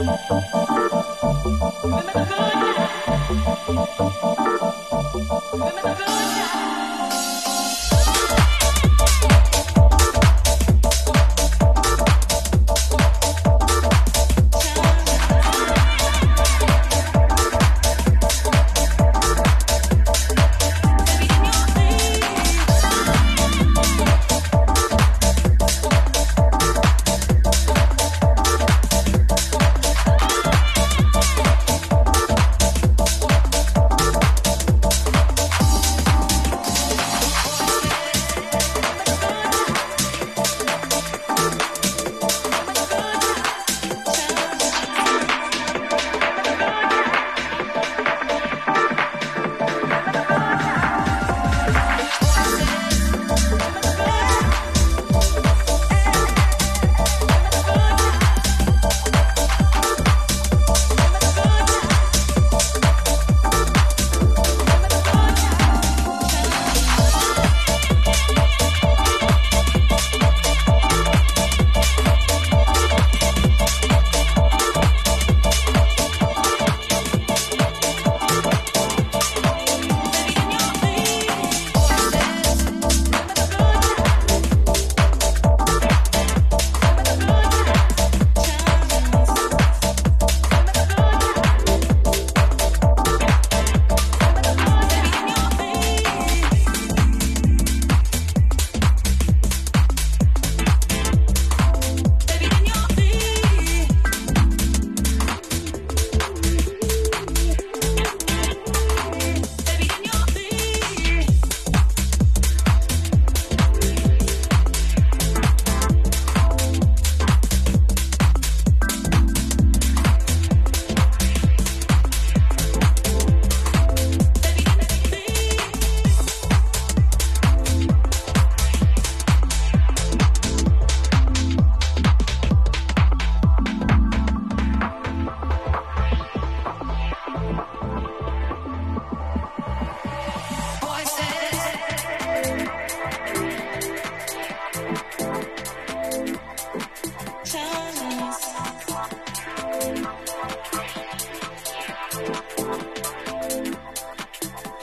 Remember the good. Remember the good.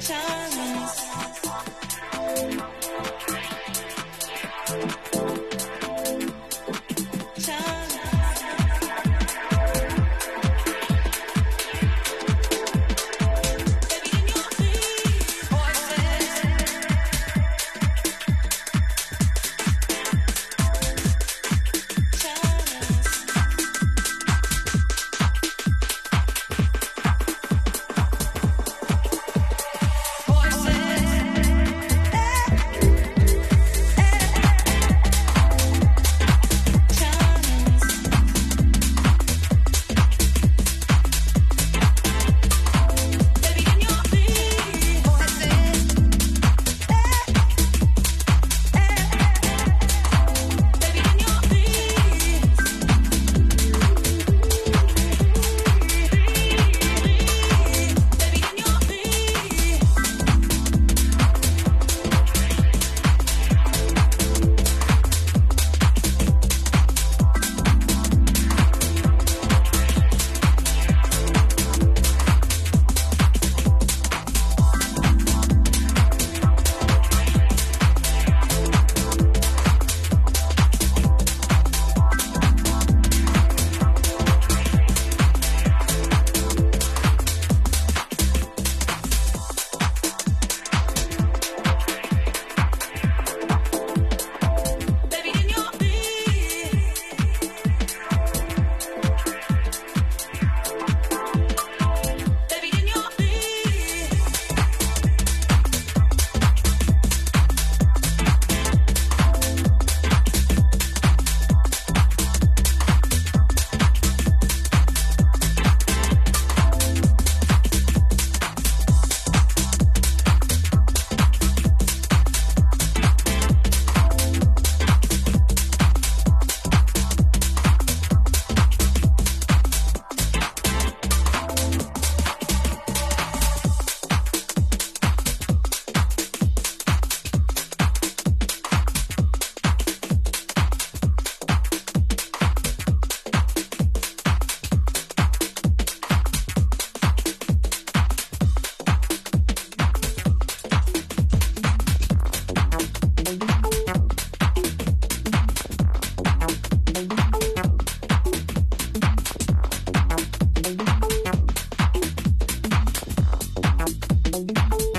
time. Müzik